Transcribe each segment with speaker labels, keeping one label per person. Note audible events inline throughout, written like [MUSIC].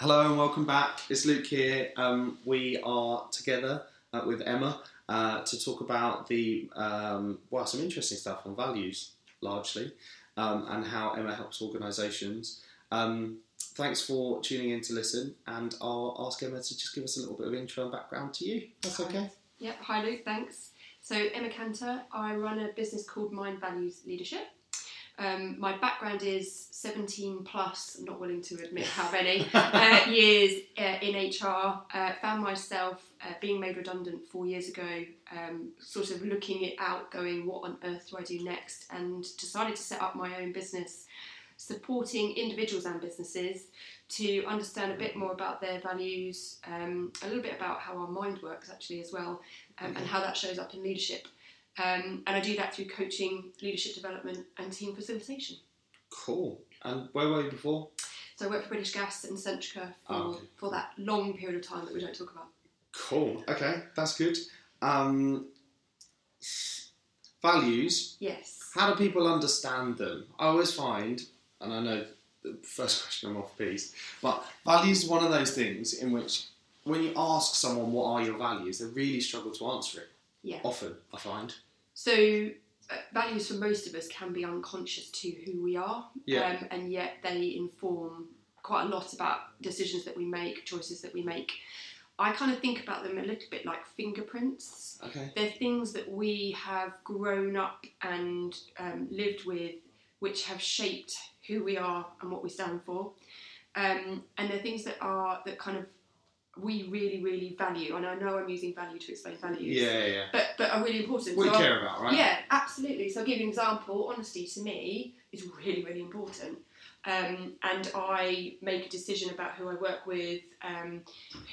Speaker 1: Hello and welcome back. It's Luke here. Um, we are together uh, with Emma uh, to talk about the um, well some interesting stuff on values largely um, and how Emma helps organisations. Um, thanks for tuning in to listen, and I'll ask Emma to just give us a little bit of intro and background to you. That's okay.
Speaker 2: Yep. Hi, Luke. Thanks. So, Emma Canter. I run a business called Mind Values Leadership. Um, my background is 17 plus, I'm not willing to admit how [LAUGHS] many, uh, years uh, in HR. Uh, found myself uh, being made redundant four years ago, um, sort of looking it out, going, what on earth do I do next? And decided to set up my own business supporting individuals and businesses to understand a bit more about their values, um, a little bit about how our mind works actually as well, um, and how that shows up in leadership. Um, and I do that through coaching, leadership development, and team facilitation.
Speaker 1: Cool. And where were you before?
Speaker 2: So I worked for British Gas and Centrica for,
Speaker 1: Oh, okay.
Speaker 2: for that long period of time that we don't talk about.
Speaker 1: Cool. Okay, that's good. Um, values.
Speaker 2: Yes.
Speaker 1: How do people understand them? I always find, and I know the first [LAUGHS] question I'm off piece, but values is one of those things in which when you ask someone what are your values, they really struggle to answer it.
Speaker 2: Yeah.
Speaker 1: Often, I find.
Speaker 2: So uh, values for most of us can be unconscious to who we are,
Speaker 1: Yeah.
Speaker 2: um, and yet they inform quite a lot about decisions that we make, choices that we make. I kind of think about them a little bit like fingerprints.
Speaker 1: Okay.
Speaker 2: They're things that we have grown up and um, lived with, which have shaped who we are and what we stand for. Um, and they're things that are that kind of we really, really value. And I know I'm using value to explain values,
Speaker 1: Yeah, yeah.
Speaker 2: but but are really important.
Speaker 1: What you
Speaker 2: So I'll-
Speaker 1: care about, right?
Speaker 2: yeah, absolutely. So I'll give you an example. Honesty to me is really, really important. Um, and I make a decision about who I work with, um,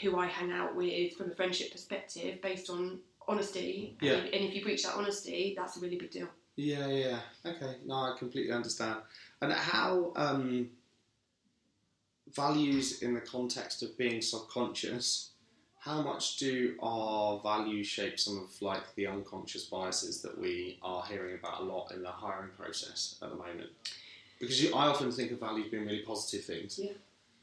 Speaker 2: who I hang out with from a friendship perspective based on honesty.
Speaker 1: Yeah.
Speaker 2: And, and if you breach that honesty, that's a really big deal.
Speaker 1: Yeah, yeah. Okay, no, I completely understand. And how um, values in the context of being subconscious, how much do our values shape some of like the unconscious biases that we are hearing about a lot in the hiring process at the moment? Because you, I often think of values being really positive things.
Speaker 2: Yeah,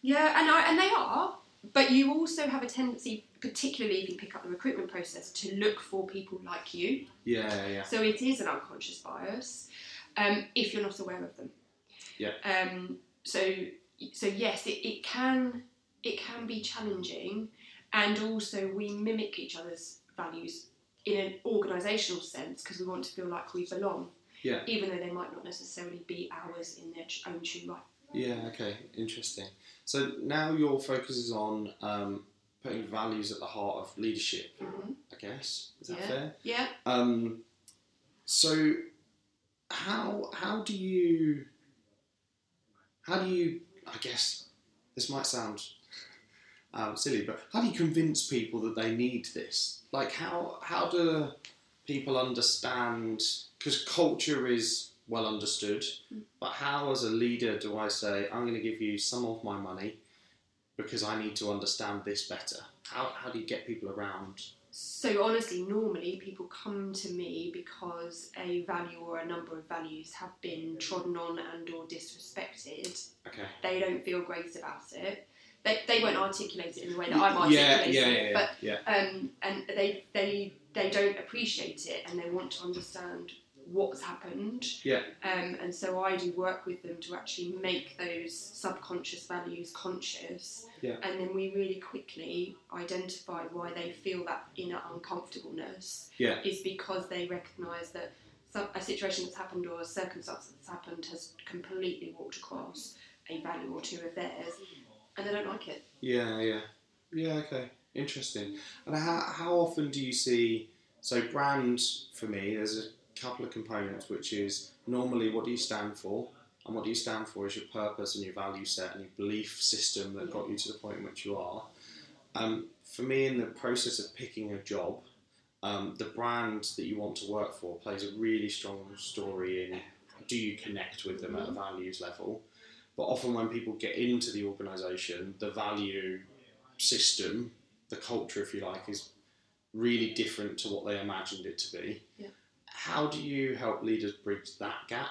Speaker 2: yeah, and I, and they are. But you also have a tendency, particularly if you pick up the recruitment process, to look for people like you.
Speaker 1: Yeah, yeah.
Speaker 2: So it is an unconscious bias um, if you're not aware of them.
Speaker 1: Yeah.
Speaker 2: Um, so so yes, it, it can it can be challenging, and also we mimic each other's values in an organisational sense because we want to feel like we belong.
Speaker 1: Yeah.
Speaker 2: Even though they might not necessarily be ours in their own true right.
Speaker 1: Yeah, okay, interesting. So now your focus is on um, putting values at the heart of leadership,
Speaker 2: hmm
Speaker 1: I guess. Is that
Speaker 2: Yeah.
Speaker 1: fair?
Speaker 2: Yeah.
Speaker 1: Um, so how how do you how do you I guess this might sound um, silly, but how do you convince people that they need this? Like how how do people understand? Because culture is well understood, but how as a leader do I say I'm going to give you some of my money because I need to understand this better? How how do you get people around?
Speaker 2: So honestly, normally people come to me because a value or a number of values have been trodden on and or disrespected.
Speaker 1: Okay.
Speaker 2: They don't feel great about it. They, they won't articulate it in the way that I'm
Speaker 1: yeah,
Speaker 2: articulating
Speaker 1: yeah,
Speaker 2: it,
Speaker 1: yeah,
Speaker 2: but
Speaker 1: yeah.
Speaker 2: um, and they they they don't appreciate it and they want to understand what's happened.
Speaker 1: Yeah.
Speaker 2: Um, and so I do work with them to actually make those subconscious values conscious.
Speaker 1: Yeah.
Speaker 2: And then we really quickly identify why they feel that inner uncomfortableness
Speaker 1: Yeah.
Speaker 2: is because they recognise that some, a situation that's happened or a circumstance that's happened has completely walked across a value or two of theirs and they don't like it.
Speaker 1: Yeah, yeah, yeah. Okay, interesting. And how how often do you see? So brand for me, there's a couple of components, which is normally what do you stand for, and what do you stand for is your purpose and your value set and your belief system that got you to the point in which you are. Um, for me, in the process of picking a job, um, the brand that you want to work for plays a really strong story in do you connect with them at a values level. But often, when people get into the organisation, the value system, the culture, if you like, is really different to what they imagined it to be.
Speaker 2: Yeah.
Speaker 1: How do you help leaders bridge that gap?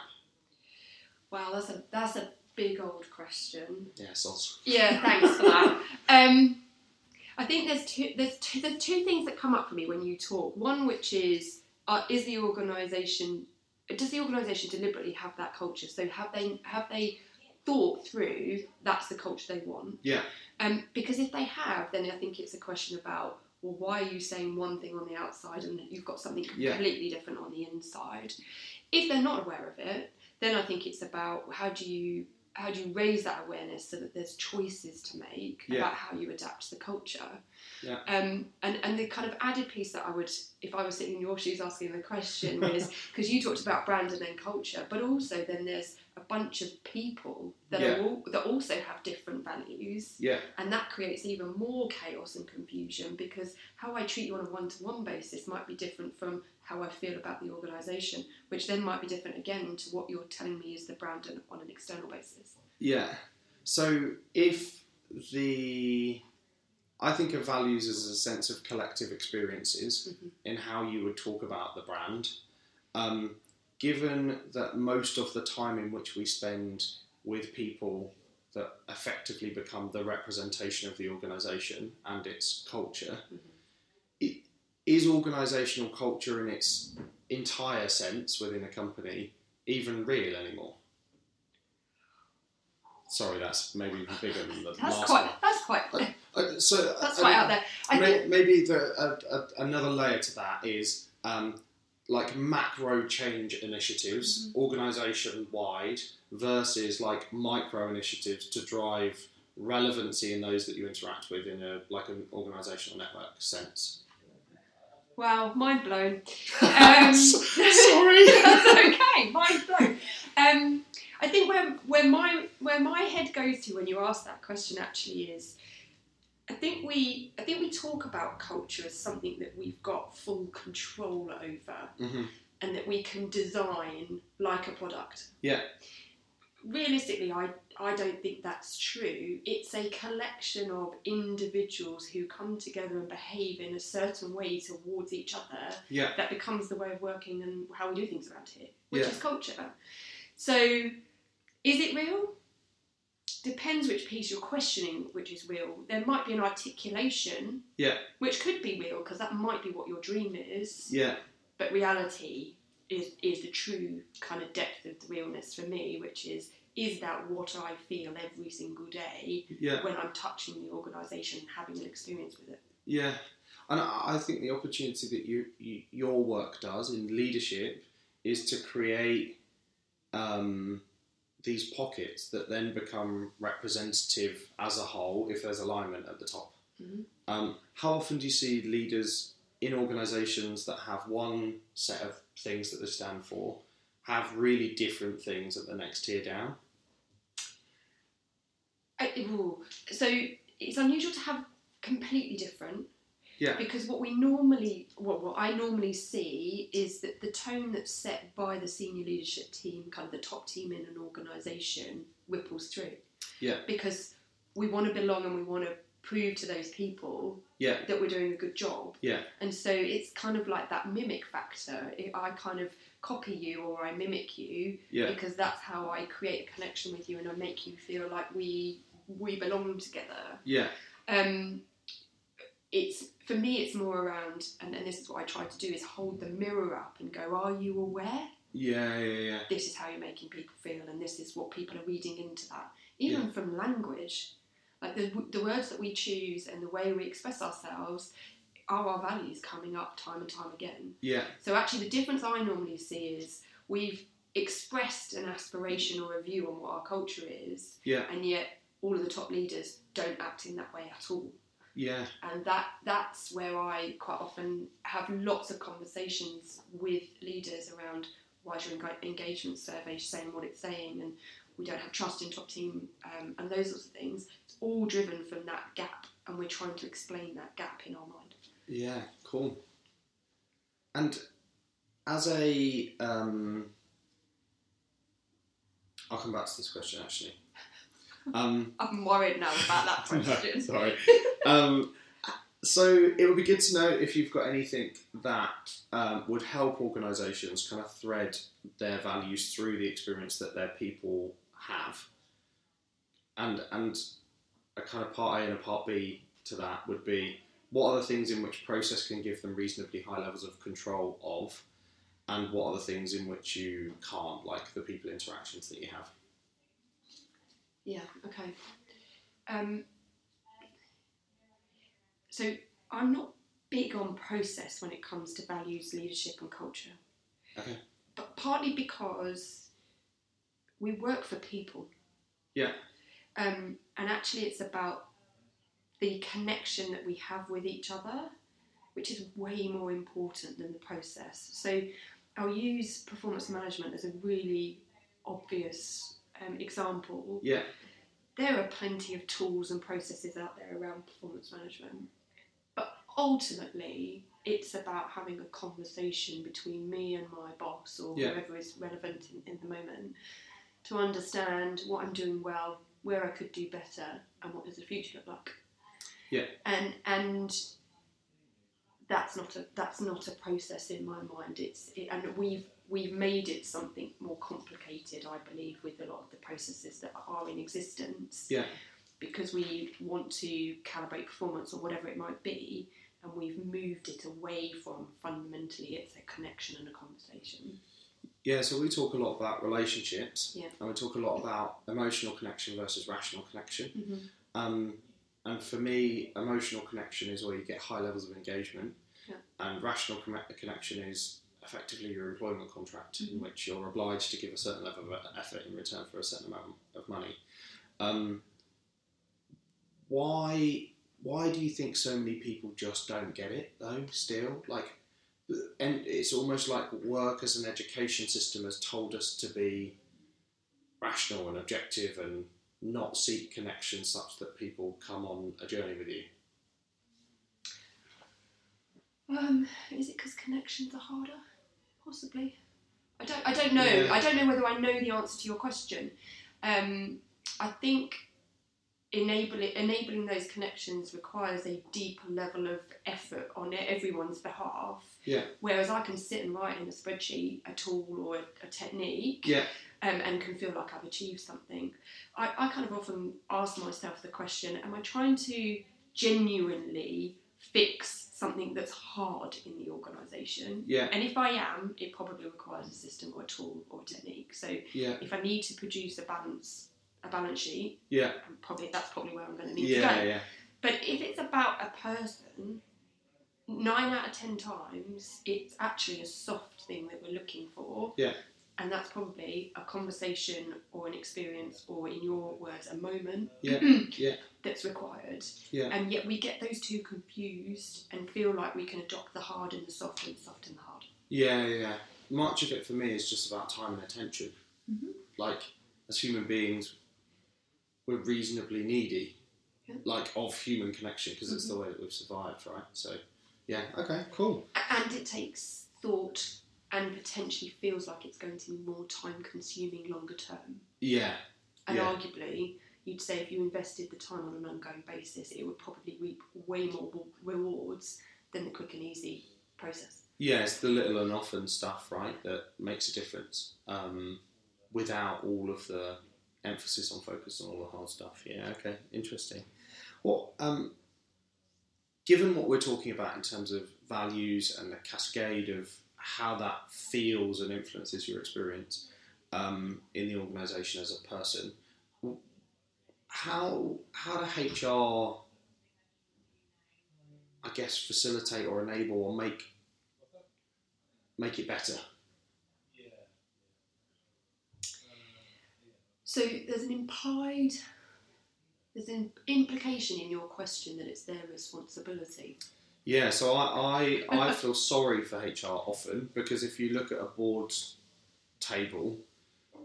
Speaker 2: Wow, that's a that's a big old question.
Speaker 1: Yeah, soz.
Speaker 2: Yeah, thanks for that. [LAUGHS] Um, I think there's two there's two there's two things that come up for me when you talk. One which is uh, is the organisation does the organisation deliberately have that culture? So have they have they thought through that's the culture they want?
Speaker 1: Yeah.
Speaker 2: Um, because if they have, then I think it's a question about well, why are you saying one thing on the outside and you've got something
Speaker 1: Yeah.
Speaker 2: completely different on the inside? If they're not aware of it, then I think it's about how do you how do you raise that awareness so that there's choices to make
Speaker 1: Yeah.
Speaker 2: about how you adapt to the culture.
Speaker 1: Yeah.
Speaker 2: Um, and, and the kind of added piece that I would, if I was sitting in your shoes asking the question, [LAUGHS] is because you talked about brand and then culture, but also then there's a bunch of people that
Speaker 1: Yeah.
Speaker 2: are all, that also have different values,
Speaker 1: Yeah,
Speaker 2: and that creates even more chaos and confusion because how I treat you on a one-to-one basis might be different from how I feel about the organisation, which then might be different again to what you're telling me is the brand on- an external basis.
Speaker 1: yeah. So if the I think of values as a sense of collective experiences
Speaker 2: Mhm.
Speaker 1: in how you would talk about the brand. Um, given that most of the time in which we spend with people that effectively become the representation of the organisation and its culture, i- is organisational culture in its entire sense within a company even real anymore? Sorry, that's maybe even bigger than the
Speaker 2: That's
Speaker 1: last
Speaker 2: quite.
Speaker 1: one.
Speaker 2: That's quite.
Speaker 1: Uh, so
Speaker 2: That's
Speaker 1: I
Speaker 2: quite out there. I
Speaker 1: May-
Speaker 2: think.
Speaker 1: maybe the uh, uh, another layer to that is um, like macro change initiatives,
Speaker 2: Mm-hmm.
Speaker 1: organisation wide, versus like micro initiatives to drive relevancy in those that you interact with in a like an organisational network sense.
Speaker 2: Wow, mind blown. [LAUGHS] Um,
Speaker 1: Sorry. [LAUGHS]
Speaker 2: that's okay. Mind blown. Um, I think where where my where my head goes to when you ask that question actually is, I think we I think we talk about culture as something that we've got full control over,
Speaker 1: Mhm.
Speaker 2: and that we can design like a product.
Speaker 1: Yeah.
Speaker 2: Realistically, I I don't think that's true. It's a collection of individuals who come together and behave in a certain way towards each other
Speaker 1: Yeah.
Speaker 2: that becomes the way of working and how we do things around here, which
Speaker 1: Yeah.
Speaker 2: is culture. So, is it real? Depends which piece you're questioning, which is real. There might be an articulation,
Speaker 1: Yeah.
Speaker 2: which could be real because that might be what your dream is.
Speaker 1: Yeah.
Speaker 2: But reality is is the true kind of depth of the realness for me, which is is that what I feel every single day
Speaker 1: Yeah.
Speaker 2: when I'm touching the organisation, having an experience with it.
Speaker 1: Yeah, and I think the opportunity that you, you your work does in leadership is to create um, these pockets that then become representative as a whole if there's alignment at the top.
Speaker 2: Mhm.
Speaker 1: Um, how often do you see leaders in organisations that have one set of things that they stand for have really different things at the next tier down?
Speaker 2: I, ooh. So it's unusual to have completely different.
Speaker 1: Yeah.
Speaker 2: Because what we normally, what, what I normally see is that the tone that's set by the senior leadership team, kind of the top team in an organisation, ripples through.
Speaker 1: Yeah.
Speaker 2: Because we want to belong and we want to prove to those people
Speaker 1: Yeah.
Speaker 2: that we're doing a good job.
Speaker 1: Yeah.
Speaker 2: And so it's kind of like that mimic factor. If I kind of copy you or I mimic you,
Speaker 1: Yeah.
Speaker 2: because that's how I create a connection with you and I make you feel like we we belong together.
Speaker 1: Yeah.
Speaker 2: Um, it's for me, it's more around, and, and this is what I try to do: is hold the mirror up and go, "Are you aware?
Speaker 1: Yeah. Yeah. Yeah.
Speaker 2: This is how you're making people feel, and this is what people are reading into that." Even from language, like the the words that we choose and the way we express ourselves are our values coming up time and time again.
Speaker 1: Yeah.
Speaker 2: So actually, the difference I normally see is we've expressed an aspiration or a view on what our culture is,
Speaker 1: Yeah.
Speaker 2: and yet all of the top leaders don't act in that way at all.
Speaker 1: Yeah.
Speaker 2: And that that's where I quite often have lots of conversations with leaders around why is your engagement survey saying what it's saying, and we don't have trust in top team, um, and those sorts of things. All driven from that gap, and we're trying to explain that gap in our mind.
Speaker 1: Yeah, cool. And as a, um, I'll come back to this question actually. Um, [LAUGHS]
Speaker 2: I'm worried now about that [LAUGHS] question.
Speaker 1: sorry. Um, so it would be good to know if you've got anything that um, would help organisations kind of thread their values through the experience that their people have. and and a kind of part A and a part B to that would be what are the things in which process can give them reasonably high levels of control of, and what are the things in which you can't, like the people interactions that you have.
Speaker 2: Yeah. Okay. Um, so I'm not big on process when it comes to values, leadership, and culture.
Speaker 1: Okay.
Speaker 2: But partly because we work for people.
Speaker 1: Yeah.
Speaker 2: Um, and actually, it's about the connection that we have with each other, which is way more important than the process. So I'll use performance management as a really obvious um, example.
Speaker 1: Yeah.
Speaker 2: There are plenty of tools and processes out there around performance management, but ultimately, it's about having a conversation between me and my boss or
Speaker 1: Yeah.
Speaker 2: whoever is relevant in, in the moment to understand what I'm doing well, where I could do better, and what does the future look like.
Speaker 1: Yeah.
Speaker 2: And and that's not a that's not a process in my mind. It's it, and we've we've made it something more complicated, I believe, with a lot of the processes that are in existence.
Speaker 1: Yeah.
Speaker 2: Because we want to calibrate performance or whatever it might be, and we've moved it away from fundamentally it's a connection and a conversation.
Speaker 1: Yeah, so we talk a lot about relationships,
Speaker 2: Yeah.
Speaker 1: and we talk a lot about emotional connection versus rational connection.
Speaker 2: Mm-hmm.
Speaker 1: Um, and for me, emotional connection is where you get high levels of engagement,
Speaker 2: Yeah.
Speaker 1: and rational conne- connection is effectively your employment contract, in
Speaker 2: Mhm.
Speaker 1: which you're obliged to give a certain level of effort in return for a certain amount of money. Um, why? Why do you think so many people just don't get it though? Still, like, and it's almost like work as an education system has told us to be rational and objective and not seek connections such that people come on a journey with you.
Speaker 2: Um, is it because connections are harder? Possibly. I don't. I don't know.
Speaker 1: Yeah.
Speaker 2: I don't know whether I know the answer to your question. Um, I think enabling enabling those connections requires a deeper level of effort on everyone's behalf.
Speaker 1: Yeah.
Speaker 2: Whereas I can sit and write in a spreadsheet a tool or a, a technique.
Speaker 1: Yeah.
Speaker 2: Um, and can feel like I've achieved something. I, I kind of often ask myself the question: Am I trying to genuinely fix something that's hard in the organisation?
Speaker 1: Yeah,
Speaker 2: And if I am, it probably requires a system or a tool or a technique. So
Speaker 1: yeah,
Speaker 2: if I need to produce a balance a balance sheet,
Speaker 1: yeah,
Speaker 2: probably that's probably where I'm going to need
Speaker 1: yeah,
Speaker 2: to go.
Speaker 1: yeah,
Speaker 2: But if it's about a person, nine out of ten times it's actually a soft thing that we're looking for.
Speaker 1: Yeah.
Speaker 2: And that's probably a conversation or an experience or, in your words, a moment [CLEARS THROAT]
Speaker 1: Yeah, yeah.
Speaker 2: that's required.
Speaker 1: Yeah.
Speaker 2: And yet we get those two confused and feel like we can adopt the hard and the soft and the soft and the hard.
Speaker 1: yeah, yeah. Much of it for me is just about time and attention.
Speaker 2: Mhm.
Speaker 1: Like, as human beings, we're reasonably needy,
Speaker 2: Yeah.
Speaker 1: like of human connection, because it's the way that we've survived, right? So, yeah, okay, cool.
Speaker 2: and it takes thought and potentially feels like it's going to be more time consuming longer term.
Speaker 1: Yeah,
Speaker 2: And
Speaker 1: Yeah.
Speaker 2: arguably, you'd say if you invested the time on an ongoing basis, it would probably reap way more rewards than the quick and easy process.
Speaker 1: Yeah, it's the little and often stuff, right, that makes a difference. Um, without all of the emphasis on focus on all the hard stuff. Yeah, okay, interesting. Well, um, given what we're talking about in terms of values and the cascade of how that feels and influences your experience um, in the organisation as a person, how how do HR, I guess, facilitate or enable or make make it better?
Speaker 2: So there's an implied, there's an implication in your question that it's their responsibility.
Speaker 1: Yeah, so I, I, I feel sorry for HR often because if you look at a board table,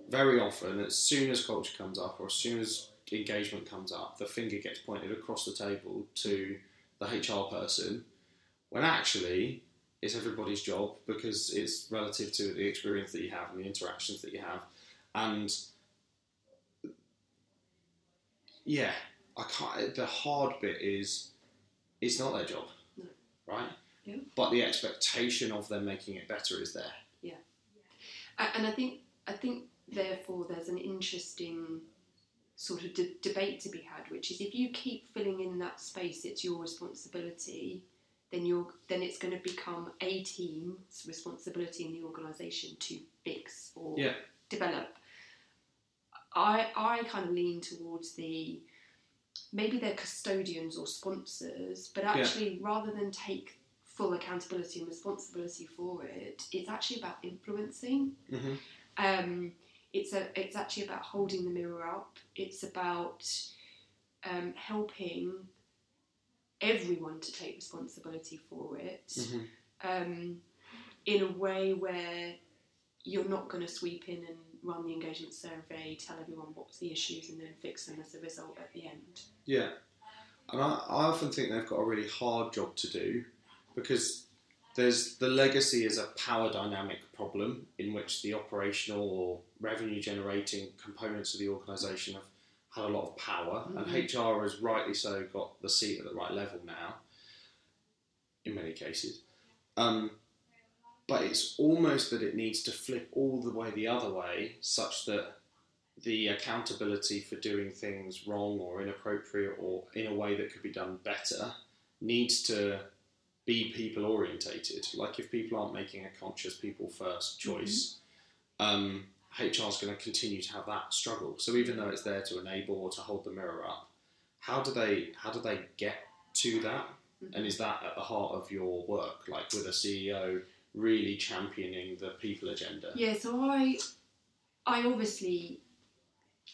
Speaker 1: very often, as soon as culture comes up or as soon as engagement comes up, the finger gets pointed across the table to the HR person, when actually it's everybody's job because it's relative to the experience that you have and the interactions that you have. And yeah, I can't. The hard bit is it's not their job,
Speaker 2: No.
Speaker 1: right?
Speaker 2: Yeah.
Speaker 1: But the expectation of them making it better is there.
Speaker 2: Yeah, And I think I think therefore there's an interesting sort of de- debate to be had, which is if you keep filling in that space, it's your responsibility. Then you're then it's going to become a team's responsibility in the organisation to fix or
Speaker 1: Yeah.
Speaker 2: develop. I I kind of lean towards the maybe they're custodians or sponsors, but actually rather than take full accountability and responsibility for it, it's actually about influencing.
Speaker 1: hmm
Speaker 2: Um, it's a it's actually about holding the mirror up. It's about um, helping everyone to take responsibility for it
Speaker 1: hmm
Speaker 2: um, in a way where you're not going to sweep in and run the engagement survey, tell everyone what's the issues, and then fix them as a result at the end.
Speaker 1: Yeah, and I, I often think they've got a really hard job to do because there's the legacy is a power dynamic problem in which the operational or revenue generating components of the organisation have had a lot of power, and HR has rightly so got the seat at the right level now. In many cases, um, but it's almost that it needs to flip all the way the other way, such that the accountability for doing things wrong or inappropriate or in a way that could be done better needs to be people orientated. Like if people aren't making a conscious people first choice, um, HR is going to continue to have that struggle. So even though it's there to enable or to hold the mirror up, how do they how do they get to that? And is that at the heart of your work, like with a CEO really championing the people agenda?
Speaker 2: Yeah, so I, I obviously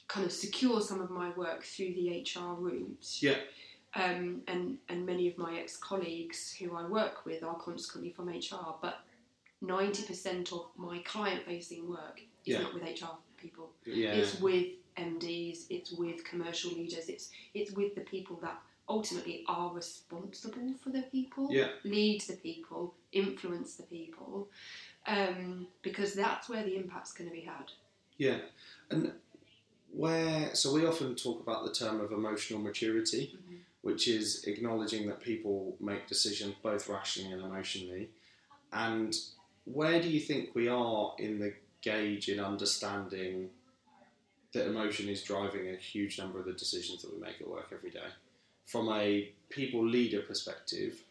Speaker 2: kind of secure some of my work through the HR route.
Speaker 1: Yeah.
Speaker 2: Um, and and many of my ex colleagues who I work with are consequently from HR, but ninety percent of my client facing work is
Speaker 1: Yeah.
Speaker 2: not with HR people.
Speaker 1: Yeah.
Speaker 2: It's with MDs, it's with commercial leaders, it's it's with the people that ultimately are responsible for the people,
Speaker 1: Yeah.
Speaker 2: lead the people, influence the people, um, because that's where the impact's going to be had.
Speaker 1: Yeah, and where so we often talk about the term of emotional maturity,
Speaker 2: Mhm.
Speaker 1: which is acknowledging that people make decisions both rationally and emotionally. And where do you think we are in the gauge in understanding that emotion is driving a huge number of the decisions that we make at work every day, from a people leader perspective,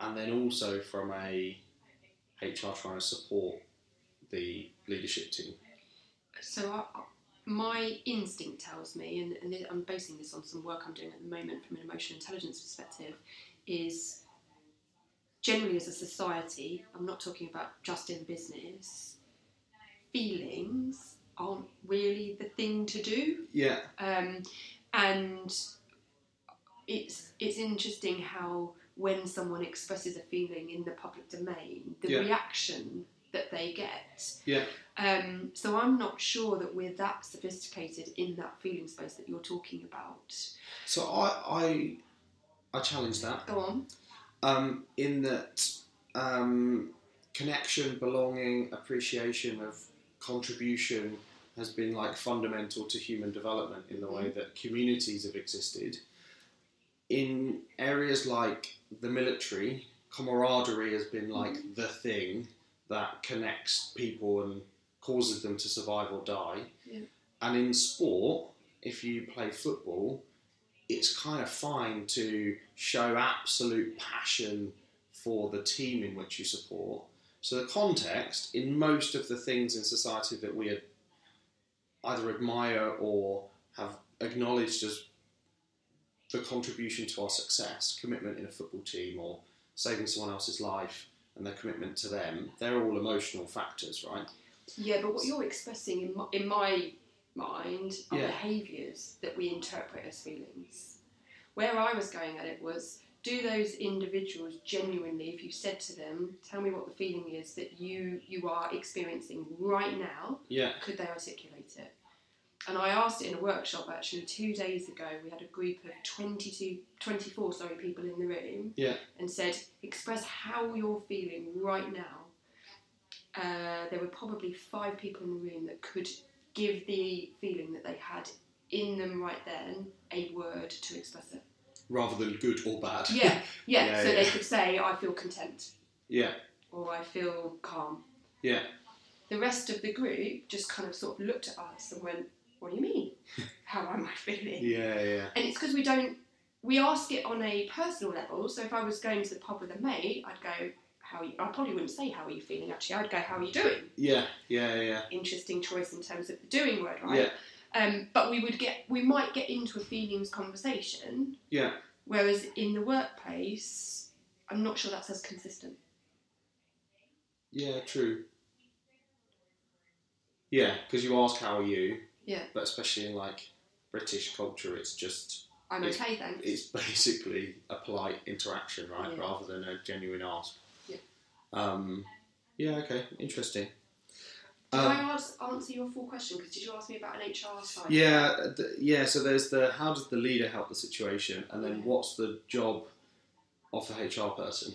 Speaker 1: and then also from a HR trying to support the leadership team?
Speaker 2: So I, I- my instinct tells me, and, and I'm basing this on some work I'm doing at the moment from an emotional intelligence perspective, is generally as a society, I'm not talking about just in business, feelings aren't really the thing to do.
Speaker 1: Yeah,
Speaker 2: Um, and it's it's interesting how when someone expresses a feeling in the public domain, the
Speaker 1: Yeah.
Speaker 2: reaction that they get.
Speaker 1: Yeah.
Speaker 2: Um, so I'm not sure that we're that sophisticated in that feeling space that you're talking about.
Speaker 1: So I I, I challenge that
Speaker 2: Go on.
Speaker 1: um, in that um, connection, belonging, appreciation of contribution has been like fundamental to human development in the way that communities have existed. In areas like the military, camaraderie has been mm-hmm. like the thing that connects people and causes them to survive or die.
Speaker 2: Yeah.
Speaker 1: And in sport, if you play football, it's kind of fine to show absolute passion for the team in which you support. So the context in most of the things in society that we either admire or have acknowledged as the contribution to our success, commitment in a football team or saving someone else's life and their commitment to them, they're all emotional factors, right?
Speaker 2: Yeah, but what you're expressing in my, in my mind are
Speaker 1: Yeah.
Speaker 2: behaviours that we interpret as feelings. Where I was going at it was do those individuals genuinely, if you said to them, tell me what the feeling is that you, you are experiencing right now,
Speaker 1: Yeah,
Speaker 2: could they articulate it? And I asked it in a workshop actually two days ago. We had a group of 22, 24 sorry, people in the room
Speaker 1: Yeah.
Speaker 2: and said, express how you're feeling right now. Uh, there were probably five people in the room that could give the feeling that they had in them right then a word to express it.
Speaker 1: rather than good or bad.
Speaker 2: Yeah, [LAUGHS] yeah.
Speaker 1: Yeah,
Speaker 2: so
Speaker 1: yeah.
Speaker 2: they could say, I feel content
Speaker 1: Yeah,
Speaker 2: or I feel calm.
Speaker 1: yeah,
Speaker 2: The rest of the group just kind of sort of looked at us and went, what do you mean? [LAUGHS] How am I feeling?
Speaker 1: Yeah, yeah.
Speaker 2: And it's because we don't, we ask it on a personal level. So if I was going to the pub with a mate, I'd go, how are you, I probably wouldn't say, how are you feeling actually. I'd go, how are you doing?
Speaker 1: Yeah, yeah, yeah.
Speaker 2: Interesting choice in terms of the doing word, right?
Speaker 1: Yeah.
Speaker 2: Um, but we would get, we might get into a feelings conversation.
Speaker 1: Yeah.
Speaker 2: Whereas in the workplace, I'm not sure that's as consistent.
Speaker 1: Yeah, true. Yeah, because you ask how are you,
Speaker 2: Yeah.
Speaker 1: but especially in like British culture, it's just
Speaker 2: I'm
Speaker 1: It's-
Speaker 2: okay, thanks.
Speaker 1: it's [LAUGHS] basically a polite interaction, right,
Speaker 2: Yeah.
Speaker 1: rather than a genuine ask.
Speaker 2: Yeah.
Speaker 1: Um, yeah. Okay. Interesting.
Speaker 2: Did
Speaker 1: Um,
Speaker 2: I ask, answer your full question? Because did you ask me about an HR side?
Speaker 1: Yeah, th- yeah. So there's the how does the leader help the situation, and then
Speaker 2: Yeah.
Speaker 1: what's the job of the HR person?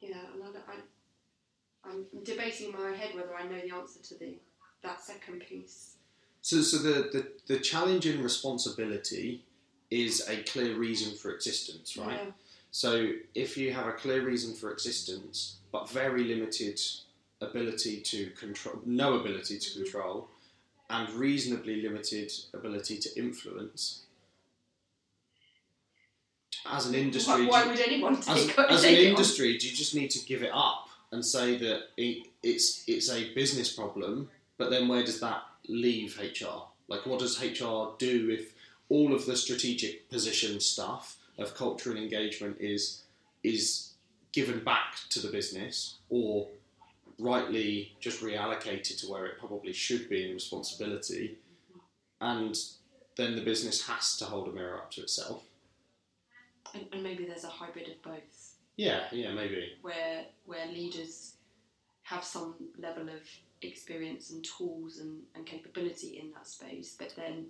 Speaker 2: Yeah, and I, I, I'm debating in my head whether I know the answer to the that second piece.
Speaker 1: So, so the, the the challenge in responsibility is a clear reason for existence, right?
Speaker 2: Yeah.
Speaker 1: So if you have a clear reason for existence, but very limited ability to control, no ability to
Speaker 2: Mhm.
Speaker 1: control, and reasonably limited ability to influence, as an industry,
Speaker 2: Why, why
Speaker 1: do-
Speaker 2: would anyone
Speaker 1: as,
Speaker 2: take,
Speaker 1: as an
Speaker 2: it on?
Speaker 1: industry, do you just need to give it up and say that it, it's it's a business problem? But then where does that leave HR? Like, what does HR do if all of the strategic position stuff of culture and engagement is is given back to the business, or rightly just reallocated to where it probably should be in responsibility, and then the business has to hold a mirror up to itself?
Speaker 2: And, and maybe there's a hybrid of both,
Speaker 1: Yeah, yeah, maybe.
Speaker 2: where where leaders have some level of experience and tools and, and capability in that space, but then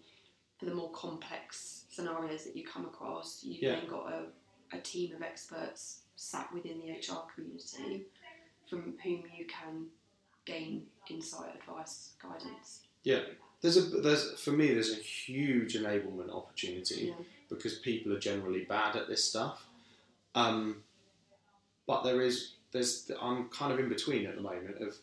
Speaker 2: for the more complex scenarios that you come across, you've
Speaker 1: Yeah.
Speaker 2: then got a, a team of experts sat within the HR community from whom you can gain insight, advice, guidance.
Speaker 1: Yeah, there's a there's for me there's a huge enablement opportunity
Speaker 2: Yeah.
Speaker 1: because people are generally bad at this stuff. Um, but there is there's I'm kind of in between at the moment of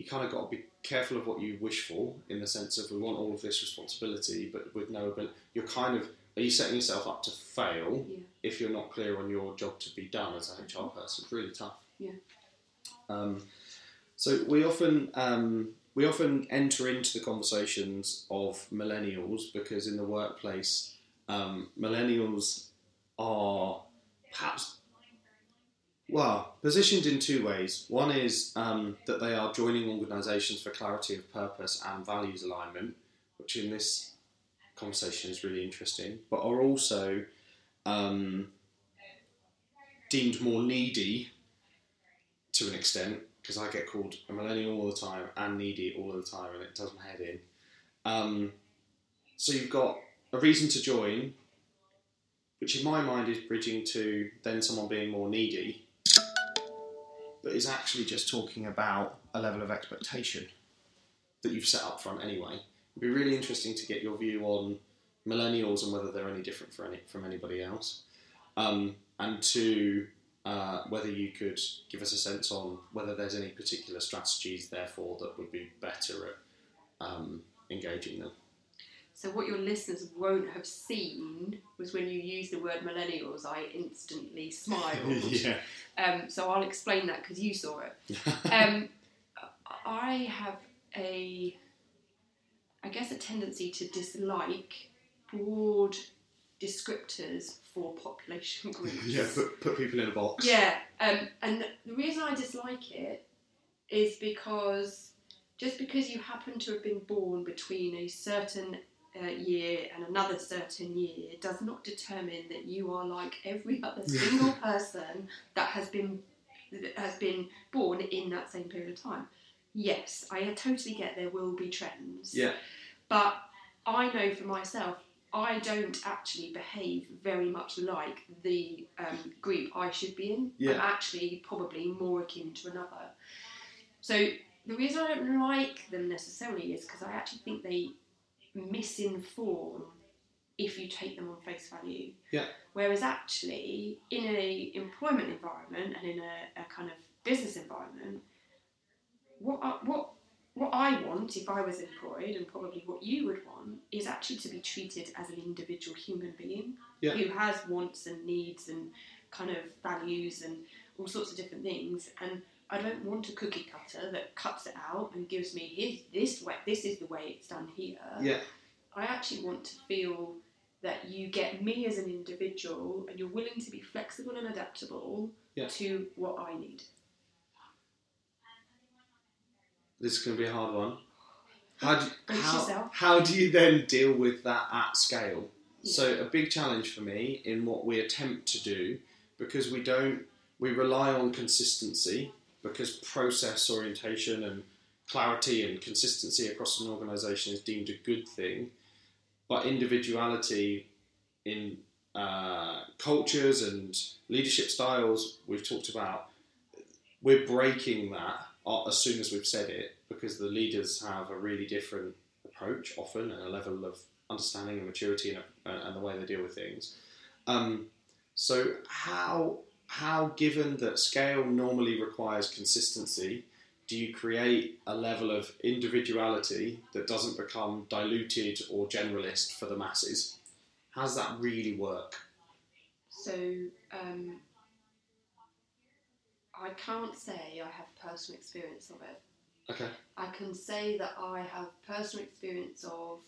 Speaker 1: you kind of got to be careful of what you wish for in the sense of we want all of this responsibility, but with no ability, you're kind of are you setting yourself up to fail
Speaker 2: Yeah.
Speaker 1: if you're not clear on your job to be done as a HR person? It's really tough.
Speaker 2: Yeah.
Speaker 1: Um, so we often um, we often enter into the conversations of millennials because in the workplace, um, millennials are perhaps well positioned in two ways. One is um, that they are joining organisations for clarity of purpose and values alignment, which in this conversation is really interesting, but are also um, deemed more needy to an extent because I get called a millennial all the time and needy all the time, and it does my head in. Um, so you've got a reason to join, which in my mind is bridging to then someone being more needy, but is actually just talking about a level of expectation that you've set up front anyway. It'd be really interesting to get your view on millennials and whether they're any different any, from anybody else, um, and to uh, whether you could give us a sense on whether there's any particular strategies, therefore, that would be better at um, engaging them.
Speaker 2: So what your listeners won't have seen was when you used the word millennials, I instantly [LAUGHS] smiled.
Speaker 1: yeah.
Speaker 2: um, so I'll explain that because you saw it. [LAUGHS] Um, I have a, I guess, a tendency to dislike broad descriptors for population [LAUGHS] groups.
Speaker 1: yeah, put, put people in a box.
Speaker 2: Yeah, um, and the reason I dislike it is because just because you happen to have been born between a certain uh, year and another certain year does not determine that you are like every other single person that has been that has been born in that same period of time. Yes, I totally get there will be trends.
Speaker 1: Yeah.
Speaker 2: But I know for myself, I don't actually behave very much like the um, group I should be in.
Speaker 1: Yeah.
Speaker 2: I'm actually probably more akin to another. So the reason I don't like them necessarily is because I actually think they misinform if you take them on face value.
Speaker 1: Yeah.
Speaker 2: Whereas actually, in a employment environment and in a, a kind of business environment, what are, what what I want if I was employed, and probably what you would want, is actually to be treated as an individual human being
Speaker 1: Yeah.
Speaker 2: who has wants and needs and kind of values and all sorts of different things. And I don't want a cookie cutter that cuts it out and gives me here's this way. This is the way it's done here.
Speaker 1: Yeah.
Speaker 2: I actually want to feel that you get me as an individual and you're willing to be flexible and adaptable
Speaker 1: Yeah.
Speaker 2: to what I need.
Speaker 1: This is going to be a hard one. How do, how, how do you then deal with that at scale?
Speaker 2: Yeah.
Speaker 1: So a big challenge for me in what we attempt to do, because we don't, we rely on consistency, because process orientation and clarity and consistency across an organisation is deemed a good thing, but individuality in uh, cultures and leadership styles we've talked about, we're breaking that as soon as we've said it because the leaders have a really different approach often and a level of understanding and maturity and, and the way they deal with things. Um, so how how given that scale normally requires consistency, do you create a level of individuality that doesn't become diluted or generalist for the masses? How does that really work?
Speaker 2: So um, I can't say I have personal experience of it.
Speaker 1: Okay.
Speaker 2: I can say that I have personal experience of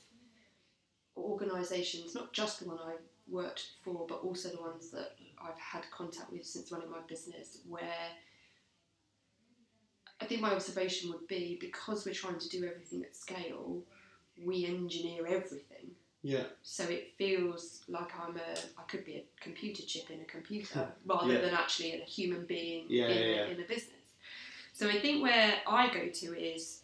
Speaker 2: organisations, not just the one I worked for, but also the ones that I've had contact with since running my business, where I think my observation would be because we're trying to do everything at scale, we engineer everything.
Speaker 1: Yeah.
Speaker 2: So it feels like I'm a, I could be a computer chip in a computer [LAUGHS] rather
Speaker 1: Yeah.
Speaker 2: than actually a human being
Speaker 1: Yeah,
Speaker 2: in,
Speaker 1: yeah,
Speaker 2: in a business. So I think where I go to is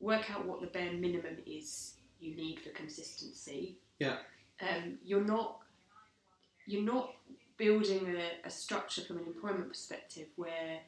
Speaker 2: work out what the bare minimum is you need for consistency.
Speaker 1: Yeah.
Speaker 2: Um, you're not, you're not building a, a structure from an employment perspective where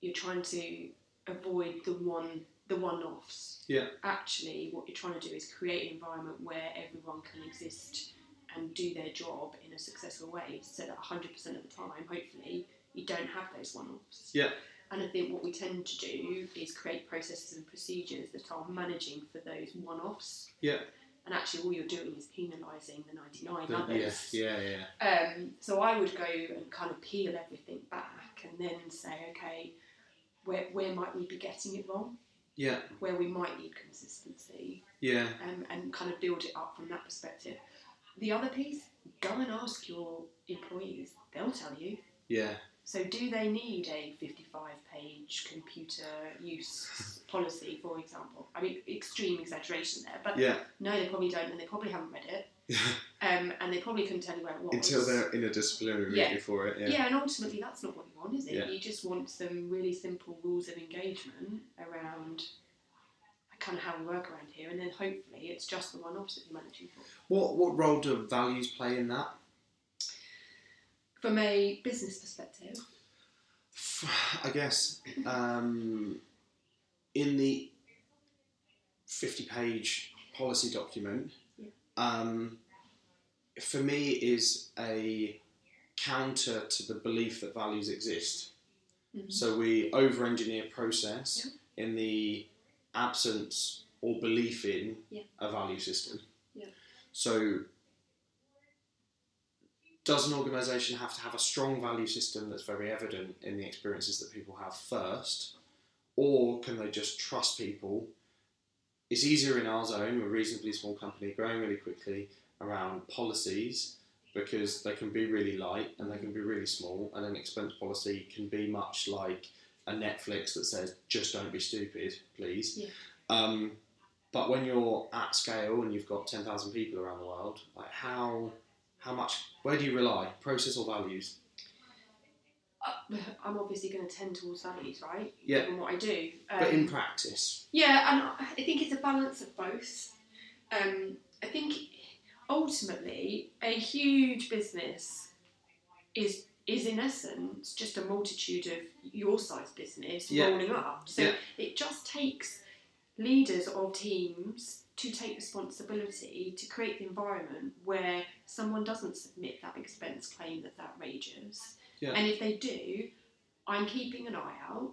Speaker 2: you're trying to avoid the one the one-offs
Speaker 1: Yeah.
Speaker 2: actually what you're trying to do is create an environment where everyone can exist and do their job in a successful way so that 100% of the time hopefully you don't have those one-offs
Speaker 1: Yeah.
Speaker 2: and i think what we tend to do is create processes and procedures that are managing for those one-offs
Speaker 1: Yeah.
Speaker 2: And actually all you're doing is penalising the 99
Speaker 1: The- yeah.
Speaker 2: others
Speaker 1: Yeah. Yeah.
Speaker 2: um, so I would go and kind of peel everything back and then say, okay, where, where might we be getting it wrong?
Speaker 1: Yeah.
Speaker 2: Where we might need consistency
Speaker 1: Yeah.
Speaker 2: um, and kind of build it up from that perspective. The other piece, go and ask your employees. They'll tell you.
Speaker 1: Yeah.
Speaker 2: So, do they need a 55 page computer use policy, for example? I mean, extreme exaggeration there, but
Speaker 1: Yeah.
Speaker 2: no, they probably don't, and they probably haven't read it, [LAUGHS] um, and they probably couldn't tell you where it was.
Speaker 1: Until they're in a disciplinary
Speaker 2: Yeah.
Speaker 1: for it.
Speaker 2: Yeah.
Speaker 1: Yeah.
Speaker 2: and ultimately that's not what you want, is it?
Speaker 1: Yeah.
Speaker 2: You just want some really simple rules of engagement around kind of how we work around here, and then hopefully it's just the one-offs that you're managing for.
Speaker 1: What what role do values play in that?
Speaker 2: From a business perspective, [SIGHS]
Speaker 1: I guess um, in the fifty-page policy document,
Speaker 2: Yeah.
Speaker 1: um, for me is a counter to the belief that values exist.
Speaker 2: Mhm.
Speaker 1: So we over-engineer process in the absence or belief in
Speaker 2: Yeah.
Speaker 1: a value system.
Speaker 2: Yeah.
Speaker 1: So does an organisation have to have a strong value system that's very evident in the experiences that people have first, or can they just trust people? It's easier in our zone, we're a reasonably small company, growing really quickly around policies because they can be really light and they can be really small, and an expense policy can be much like a Netflix that says just don't be stupid, please.
Speaker 2: Yeah.
Speaker 1: Um, but when you're at scale and you've got ten thousand people around the world, like how how much where do you rely, process or values?
Speaker 2: uh, I'm obviously going to tend towards values, right?
Speaker 1: Yeah.
Speaker 2: Given what I do.
Speaker 1: But in
Speaker 2: Um,
Speaker 1: practice,
Speaker 2: Yeah, and I think it's a balance of both. Um, I think ultimately a huge business is is in essence just a multitude of your size business
Speaker 1: Yeah.
Speaker 2: rolling up. So
Speaker 1: Yeah.
Speaker 2: it just takes leaders of teams to take responsibility to create the environment where someone doesn't submit that expense claim that's outrageous.
Speaker 1: Yeah.
Speaker 2: And if they do, I'm keeping an eye out.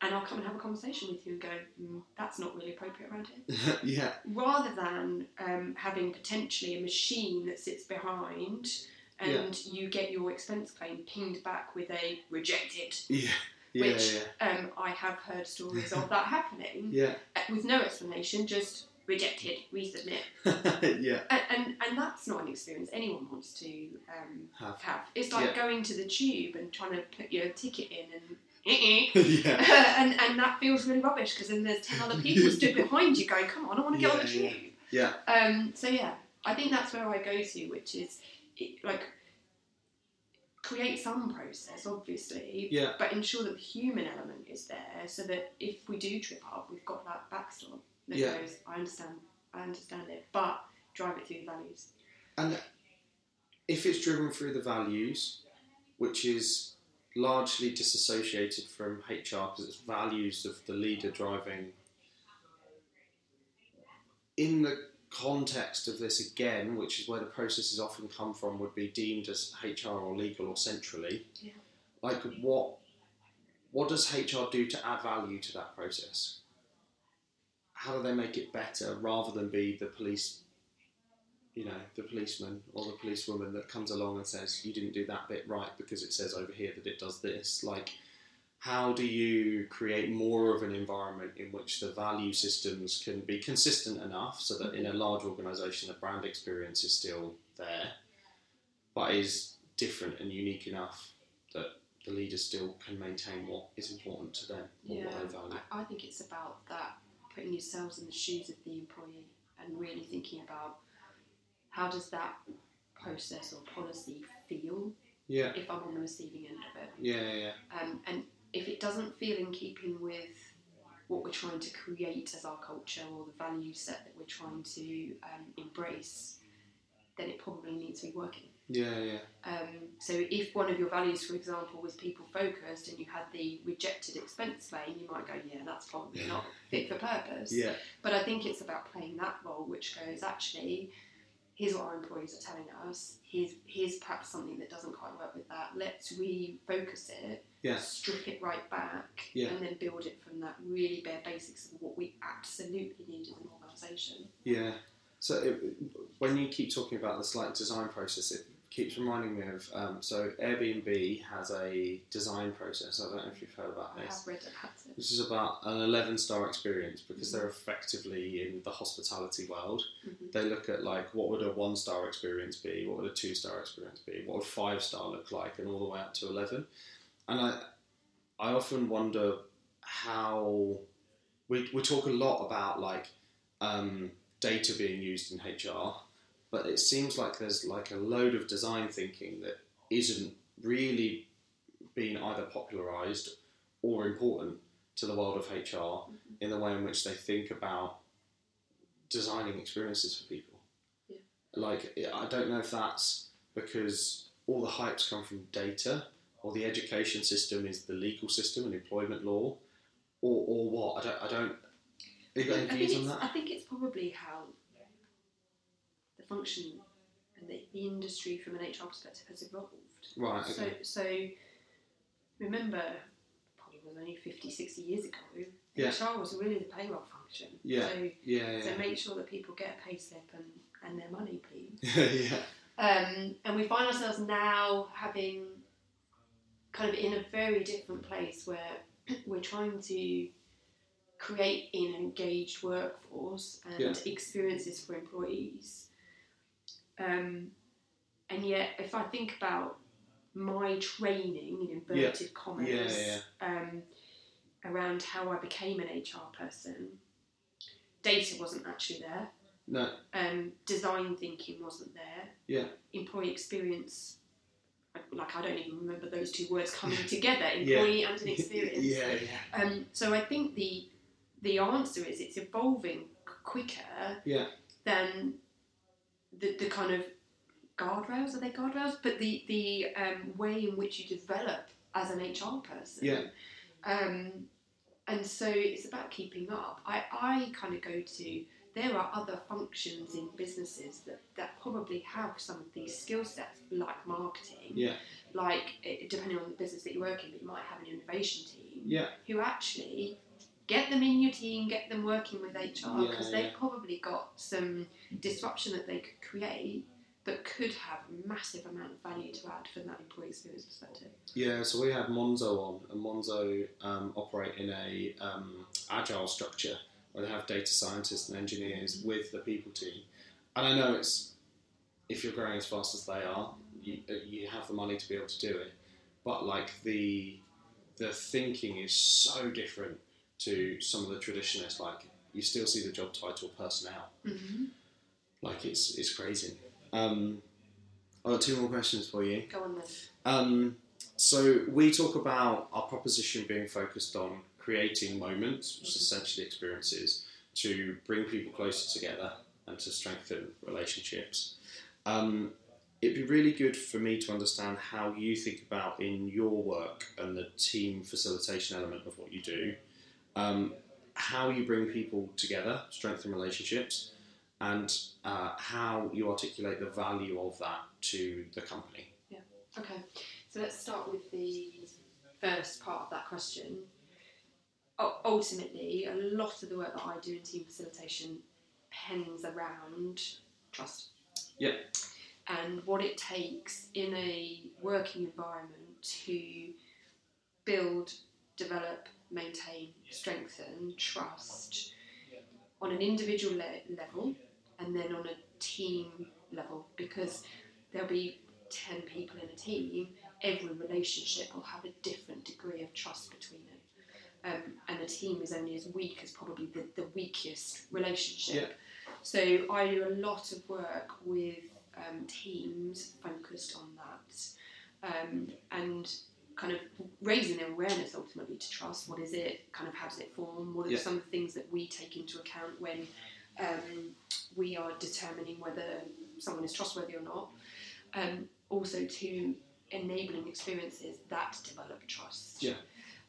Speaker 2: and I'll come and have a conversation with you and go, mm, that's not really appropriate around here. [LAUGHS]
Speaker 1: yeah,
Speaker 2: Rather than um, having potentially a machine that sits behind and you get your expense claim pinged back with a rejected. [LAUGHS]
Speaker 1: yeah, yeah,
Speaker 2: Which- Um, I have heard stories of that [LAUGHS] happening
Speaker 1: yeah,
Speaker 2: uh, with no explanation, just rejected, resubmit.
Speaker 1: yeah, [LAUGHS] yeah.
Speaker 2: And, and, and that's not an experience anyone wants to um,
Speaker 1: Have.
Speaker 2: have. It's like
Speaker 1: Yeah.
Speaker 2: going to the tube and trying to put your ticket in and. [LAUGHS]
Speaker 1: yeah, [LAUGHS]
Speaker 2: and, and that feels really rubbish because then there's 10 other people stood behind you going, come on, I want to get on the
Speaker 1: Yeah,
Speaker 2: tube.
Speaker 1: yeah,
Speaker 2: Um, so, yeah, I think that's where I go to, which is it, like create some process, obviously,
Speaker 1: yeah,
Speaker 2: but ensure that the human element is there so that if we do trip up, we've got that backstop that
Speaker 1: Yeah.
Speaker 2: goes, I understand, I understand it, but drive it through the values.
Speaker 1: And if it's driven through the values, which is largely disassociated from HR because it's values of the leader driving. In the context of this again, which is where the processes often come from, would be deemed as HR or legal or centrally.
Speaker 2: Yeah.
Speaker 1: Like what? What does HR do to add value to that process? How do they make it better rather than be the police you know, the policeman or the policewoman that comes along and says, you didn't do that bit right because it says over here that it does this. Like, how do you create more of an environment in which the value systems can be consistent enough so that in a large organisation the brand experience is still there, but is different and unique enough that the leaders still can maintain what is important to them or
Speaker 2: Yeah,
Speaker 1: what they value?
Speaker 2: I, I think it's about that putting yourselves in the shoes of the employee and really thinking about how does that process or policy feel
Speaker 1: Yeah,
Speaker 2: if I'm on the receiving end of it.
Speaker 1: yeah, yeah, yeah.
Speaker 2: Um, and if it doesn't feel in keeping with what we're trying to create as our culture or the value set that we're trying to um, embrace, then it probably needs to be working.
Speaker 1: Yeah, yeah,
Speaker 2: Um, so if one of your values, for example, was people focused and you had the rejected expense claim, you might go, yeah, that's probably not fit for purpose.
Speaker 1: yeah,
Speaker 2: But I think it's about playing that role, which goes actually, here's what our employees are telling us. Here's here's perhaps something that doesn't quite work with that. Let's refocus it,
Speaker 1: yeah,
Speaker 2: strip it right back,
Speaker 1: Yeah.
Speaker 2: and then build it from that really bare basics of what we absolutely need as an organisation.
Speaker 1: Yeah. So it, when you keep talking about the slight design process, it keeps reminding me of. Um, so Airbnb has a design process. I don't know if you've heard about this.
Speaker 2: I
Speaker 1: this.
Speaker 2: have read about it.
Speaker 1: This is about an 11 star experience because they're effectively in the hospitality world.
Speaker 2: Mhm.
Speaker 1: They look at like what would a one star experience be, what would a two star experience be, what would five star look like, and all the way up to 11. And I, I often wonder how we, we talk a lot about like um, data being used in HR, but it seems like there's like a load of design thinking that isn't really being either popularized or important to the world of HR mm-hmm. in the way in which they think about designing experiences for people.
Speaker 2: Yeah.
Speaker 1: Like, I don't know if that's because all the hypes come from data, or the education system is the legal system and employment law, or, or what. I don't. I don't. Have you got any
Speaker 2: think,
Speaker 1: views on
Speaker 2: it's,
Speaker 1: that?
Speaker 2: I think it's probably how function and the, the industry from an HR perspective has evolved.
Speaker 1: Right.
Speaker 2: So,
Speaker 1: Okay.
Speaker 2: so remember, probably was only 50, 60 years ago,
Speaker 1: Yeah.
Speaker 2: HR was really the payroll function.
Speaker 1: Yeah.
Speaker 2: So,
Speaker 1: Yeah.
Speaker 2: so make sure that people get a pay slip and, and their money, please. [LAUGHS]
Speaker 1: yeah.
Speaker 2: Um, and we find ourselves now having kind of in a very different place where [CLEARS THROAT] we're trying to create an engaged workforce and
Speaker 1: Yeah.
Speaker 2: experiences for employees. Um, and yet, if I think about my training in inverted commas
Speaker 1: Yeah, yeah,
Speaker 2: Um, around how I became an HR person, data wasn't actually there
Speaker 1: No.
Speaker 2: um, design thinking wasn't there.
Speaker 1: Yeah.
Speaker 2: Employee experience, like I don't even remember those two words coming [LAUGHS] together.
Speaker 1: Yeah.
Speaker 2: Employee and an [LAUGHS] experience.
Speaker 1: Yeah. Yeah.
Speaker 2: Um, so I think the the answer is it's evolving quicker
Speaker 1: Yeah.
Speaker 2: than the, the kind of guardrails. Are they guardrails? But the the um, way in which you develop as an HR person.
Speaker 1: Yeah.
Speaker 2: Um, and so it's about keeping up. I, I kind of go to there are other functions in businesses that, that probably have some of these skill sets, like marketing,
Speaker 1: Yeah.
Speaker 2: like eh, depending on the business that you work in, but you might have an innovation team
Speaker 1: Yeah.
Speaker 2: who actually get them in your team, get them working with HR
Speaker 1: Yeah,
Speaker 2: because they've
Speaker 1: yeah.
Speaker 2: probably got some disruption that they could create that could have a massive amount of value to add from that employee experience perspective.
Speaker 1: Yeah, so we had Monzo on, and Monzo um, operate in a um, agile structure where they have data scientists and engineers with the people team. And I know it's if you're growing as fast as they are, you, uh, you have the money to be able to do it. But like the the thinking is so different to some of the traditionalists. Like you still see the job title personnel.
Speaker 2: Mm-hmm.
Speaker 1: Like it's it's crazy. Um, I've got two more questions for you.
Speaker 2: Go on then.
Speaker 1: Um, so we talk about our proposition being focused on creating moments, which is essentially experiences, to bring people closer together and to strengthen relationships. Um, it'd be really good for me to understand how you think about in your work and the team facilitation element of what you do, um, how you bring people together, strengthen relationships, and uh, how you articulate the value of that to the company. Yeah.
Speaker 2: Okay, so let's start with the first part of that question. U- ultimately, a lot of the work that I do in team facilitation pens around trust.
Speaker 1: Yeah.
Speaker 2: And what it takes in a working environment to build, develop, maintain, strengthen trust on an individual le- level and then on a team level because there'll be 10 people in a team, every relationship will have a different degree of trust between them. Um, and a team is only as weak as probably the, the weakest relationship. So I do a lot of work with um, teams focused on that um, and kind of raising their awareness ultimately to trust. What is it? Kind of how does it form? What are
Speaker 1: Yeah.
Speaker 2: some of the things that we take into account when um, we are determining whether someone is trustworthy or not? Um, also to enabling experiences that develop trust.
Speaker 1: Yeah.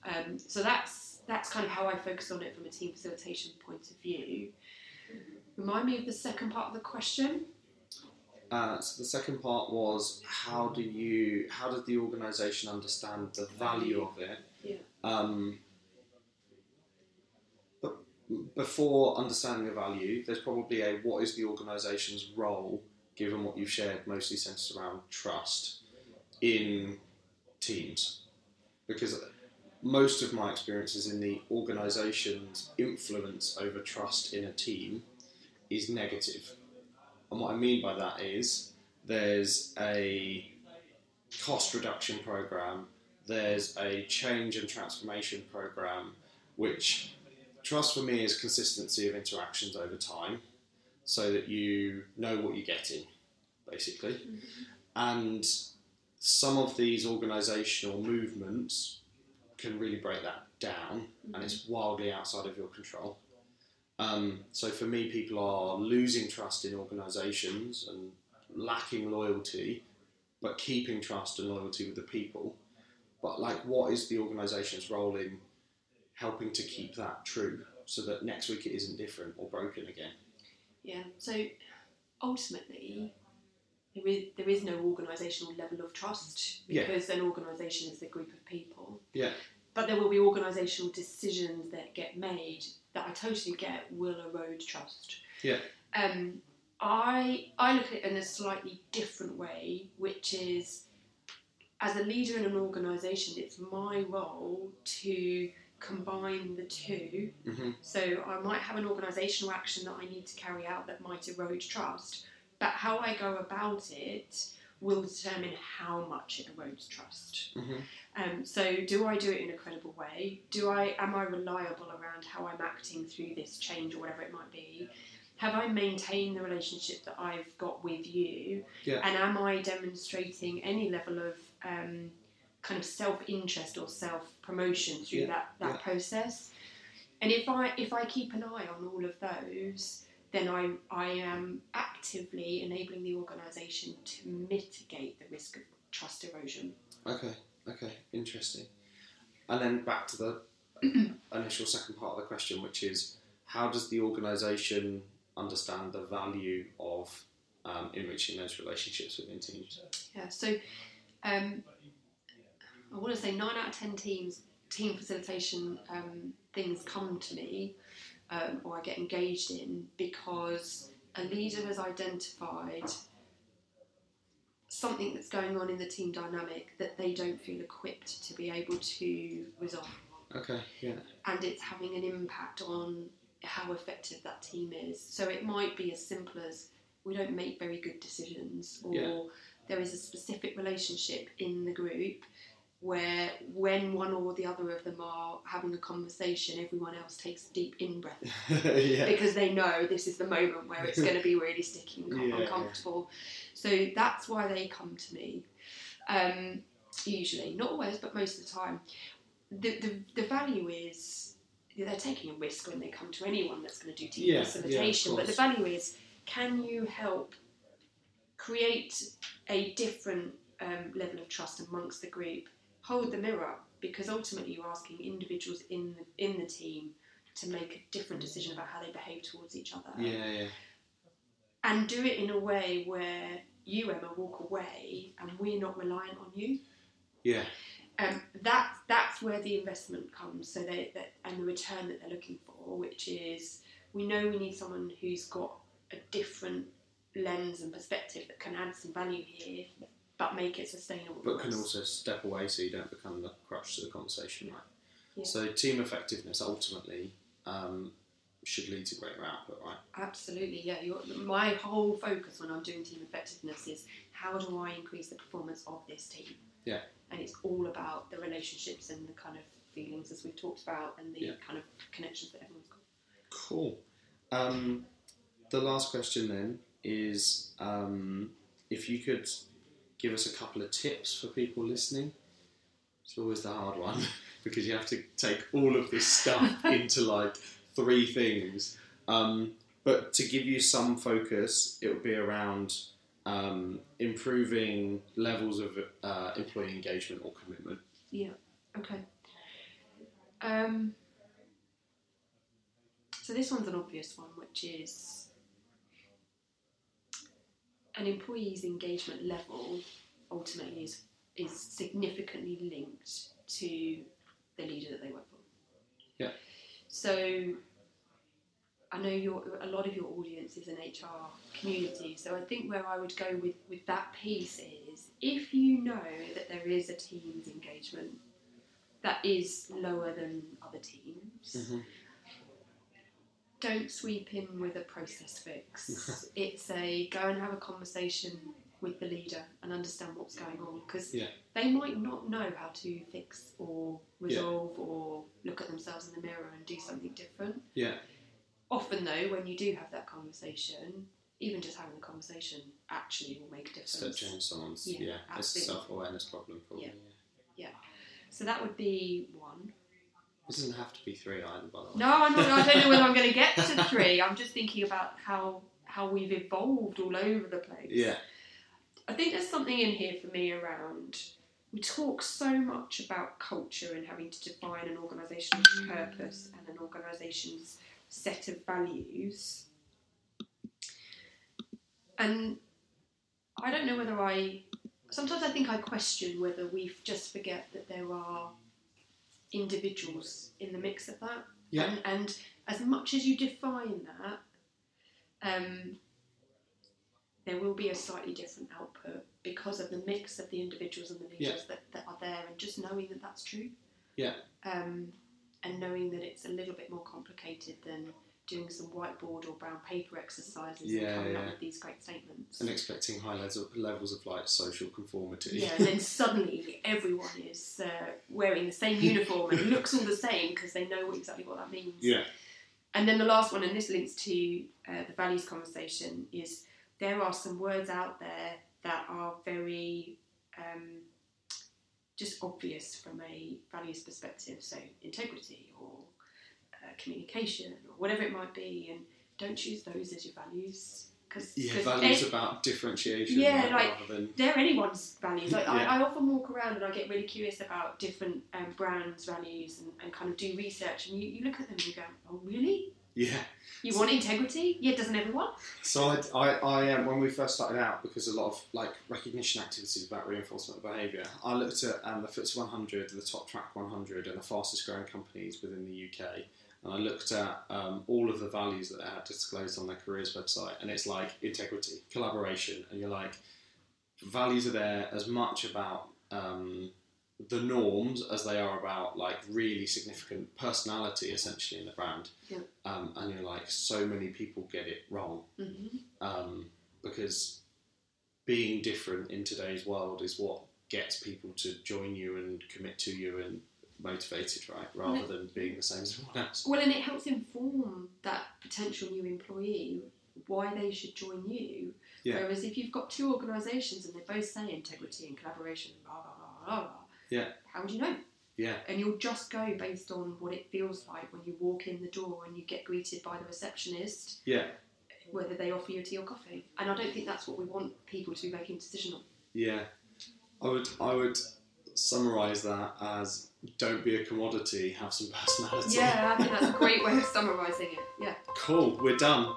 Speaker 2: Um, so that's that's kind of how I focus on it from a team facilitation point of view. Remind me of the second part of the question.
Speaker 1: Uh, so the second part was how do you how does the organisation understand the value of it?
Speaker 2: Yeah.
Speaker 1: Um, but before understanding the value, there's probably a what is the organisation's role, given what you've shared, mostly centred around trust in teams, because most of my experiences in the organisation's influence over trust in a team is negative. And what I mean by that is there's a cost reduction program, there's a change and transformation program, which trust for me is consistency of interactions over time so that you know what you're getting, basically. Mm-hmm. And some of these organisational movements can really break that down, and it's mm-hmm. wildly outside of your control. Um, so for me, people are losing trust in organisations and lacking loyalty, but keeping trust and loyalty with the people. But like, what is the organisation's role in helping to keep that true, so that next week it isn't different or broken again?
Speaker 2: Yeah. So ultimately, there is there is no organisational level of trust
Speaker 1: Yeah.
Speaker 2: because an organisation is a group of people.
Speaker 1: Yeah.
Speaker 2: But there will be organisational decisions that get made that I totally get will erode trust.
Speaker 1: Yeah.
Speaker 2: Um, I I look at it in a slightly different way, which is as a leader in an organisation, it's my role to combine the two
Speaker 1: hmm
Speaker 2: so I might have an organisational action that I need to carry out that might erode trust, but how I go about it will determine how much it erodes trust.
Speaker 1: hmm
Speaker 2: Um, so do I do it in a credible way? Do I am I reliable around how I'm acting through this change or whatever it might be? Have I maintained the relationship that I've got with you?
Speaker 1: Yeah.
Speaker 2: And am I demonstrating any level of um, kind of self interest or self promotion through
Speaker 1: Yeah,
Speaker 2: that, that
Speaker 1: yeah.
Speaker 2: process? And if I if I keep an eye on all of those, then I I am actively enabling the organisation to mitigate the risk of trust erosion.
Speaker 1: Okay, okay, interesting. And then back to the [CLEARS THROAT] initial second part of the question, which is how does the organisation understand the value of um, enriching those relationships within teams?
Speaker 2: Yeah, so um, I want to say nine out of ten teams team facilitation um, things come to me um, or I get engaged in because a leader has identified something that's going on in the team dynamic that they don't feel equipped to be able to resolve.
Speaker 1: Okay. Yeah.
Speaker 2: And it's having an impact on how effective that team is. So it might be as simple as we don't make very good decisions, or
Speaker 1: Yeah.
Speaker 2: there is a specific relationship in the group where when one or the other of them are having a conversation, everyone else takes a deep in breath [LAUGHS]
Speaker 1: yeah.
Speaker 2: because they know this is the moment where it's going to be really sticky and com- [LAUGHS]
Speaker 1: Yeah.
Speaker 2: uncomfortable. So that's why they come to me. Um, usually, not always, but most of the time. The, the, the value is they're taking a risk when they come to anyone that's going to do team
Speaker 1: Yeah, yeah,
Speaker 2: facilitation. but the value is can you help create a different um, level of trust amongst the group? Hold the mirror up because ultimately you're asking individuals in the, in the team to make a different decision about how they behave towards each other
Speaker 1: Yeah. Yeah.
Speaker 2: and do it in a way where you Emma walk away and we're not reliant on you
Speaker 1: Yeah.
Speaker 2: um, that that's where the investment comes so they, that and the return that they're looking for which is we know we need someone who's got a different lens and perspective that can add some value here but make it sustainable
Speaker 1: But can also step away so you don't become the crutch to the conversation, right?
Speaker 2: Yeah.
Speaker 1: So team effectiveness ultimately um, should lead to greater output, right?
Speaker 2: Absolutely, yeah. You're, my whole focus when I'm doing team effectiveness is how do I increase the performance of this team?
Speaker 1: Yeah.
Speaker 2: And it's all about the relationships and the kind of feelings as we've talked about and the
Speaker 1: Yeah.
Speaker 2: kind of connections that everyone's got.
Speaker 1: Cool. Um, the last question then is um, if you could give us a couple of tips for people listening. It's always the hard one [LAUGHS] because you have to take all of this stuff [LAUGHS] into like three things. Um, but to give you some focus, it would be around um, improving levels of uh, employee engagement or commitment.
Speaker 2: Yeah. Okay. Um, so this one's an obvious one, which is an employee's engagement level ultimately is is significantly linked to the leader that they work for.
Speaker 1: Yeah.
Speaker 2: So I know your a lot of your audience is an HR community, so I think where I would go with, with that piece is if you know that there is a team's engagement that is lower than other teams,
Speaker 1: Mhm.
Speaker 2: Don't sweep in with a process fix. [LAUGHS] it's a go and have a conversation with the leader and understand what's going on because
Speaker 1: Yeah.
Speaker 2: they might not know how to fix or resolve or look at themselves in the mirror and do something different.
Speaker 1: Yeah.
Speaker 2: Often, though, when you do have that conversation, even just having the conversation actually will make a
Speaker 1: Step
Speaker 2: difference.
Speaker 1: change someone's
Speaker 2: Yeah,
Speaker 1: yeah, it's a self awareness problem probably.
Speaker 2: Yeah.
Speaker 1: yeah.
Speaker 2: So that would be one.
Speaker 1: This doesn't have to be three either, by the way.
Speaker 2: No, I'm not, I don't know whether I'm going to get to [LAUGHS] three. I'm just thinking about how how we've evolved all over the place.
Speaker 1: Yeah.
Speaker 2: I think there's something in here for me around. We talk so much about culture and having to define an organisation's purpose and an organisation's set of values. And I don't know whether I. Sometimes I think I question whether we just forget that there are individuals in the mix of that.
Speaker 1: Yeah.
Speaker 2: And, and as much as you define that, um, there will be a slightly different output because of the mix of the individuals and the leaders that, that are there, and just knowing that that's true.
Speaker 1: Yeah.
Speaker 2: Um, and knowing that it's a little bit more complicated than doing some whiteboard or brown paper exercises
Speaker 1: Yeah,
Speaker 2: and coming
Speaker 1: yeah.
Speaker 2: up with these great statements.
Speaker 1: And expecting high levels of, levels of like social conformity.
Speaker 2: Yeah, and then suddenly everyone is uh, wearing the same uniform and [LAUGHS] looks all the same because they know exactly what that means.
Speaker 1: yeah.
Speaker 2: And then the last one, and this links to uh, the values conversation, is there are some words out there that are very um, just obvious from a values perspective. So integrity or uh, communication or whatever it might be, and don't choose those as your values because
Speaker 1: Yeah, values about differentiation
Speaker 2: Yeah,
Speaker 1: right,
Speaker 2: like-
Speaker 1: than
Speaker 2: they're anyone's values. Like
Speaker 1: Yeah.
Speaker 2: I, I often walk around and I get really curious about different um, brands' values and, and kind of do research, and you, you look at them and you go, "Oh, really?
Speaker 1: Yeah.
Speaker 2: You want integrity? Yeah, doesn't everyone?
Speaker 1: So I, I, I um, when we first started out, because a lot of like recognition activities about reinforcement of behaviour, I looked at um, the FTSE 100, the top track 100, and the fastest growing companies within the UK, and I looked at um, all of the values that they had disclosed on their careers website, and it's like integrity, collaboration, and you're like, values are there as much about um, the norms as they are about like really significant personality essentially in the brand.
Speaker 2: Yeah.
Speaker 1: Um, and you're like, so many people get it wrong
Speaker 2: hmm
Speaker 1: um, because being different in today's world is what gets people to join you and commit to you and motivated, right? Rather than being the same as everyone else.
Speaker 2: Well, and it helps inform that potential new employee why they should join you.
Speaker 1: Yeah.
Speaker 2: Whereas if you've got two organisations and they both say integrity and collaboration, blah blah blah blah blah,
Speaker 1: Yeah.
Speaker 2: how would you know?
Speaker 1: Yeah.
Speaker 2: And you'll just go based on what it feels like when you walk in the door and you get greeted by the receptionist,
Speaker 1: Yeah.
Speaker 2: whether they offer you tea or coffee. And I don't think that's what we want people to be making decisions on.
Speaker 1: Yeah. I would I would summarise that as don't be a commodity, have some personality.
Speaker 2: Yeah, I think that's a great way of summarising it. Yeah.
Speaker 1: Cool, we're done.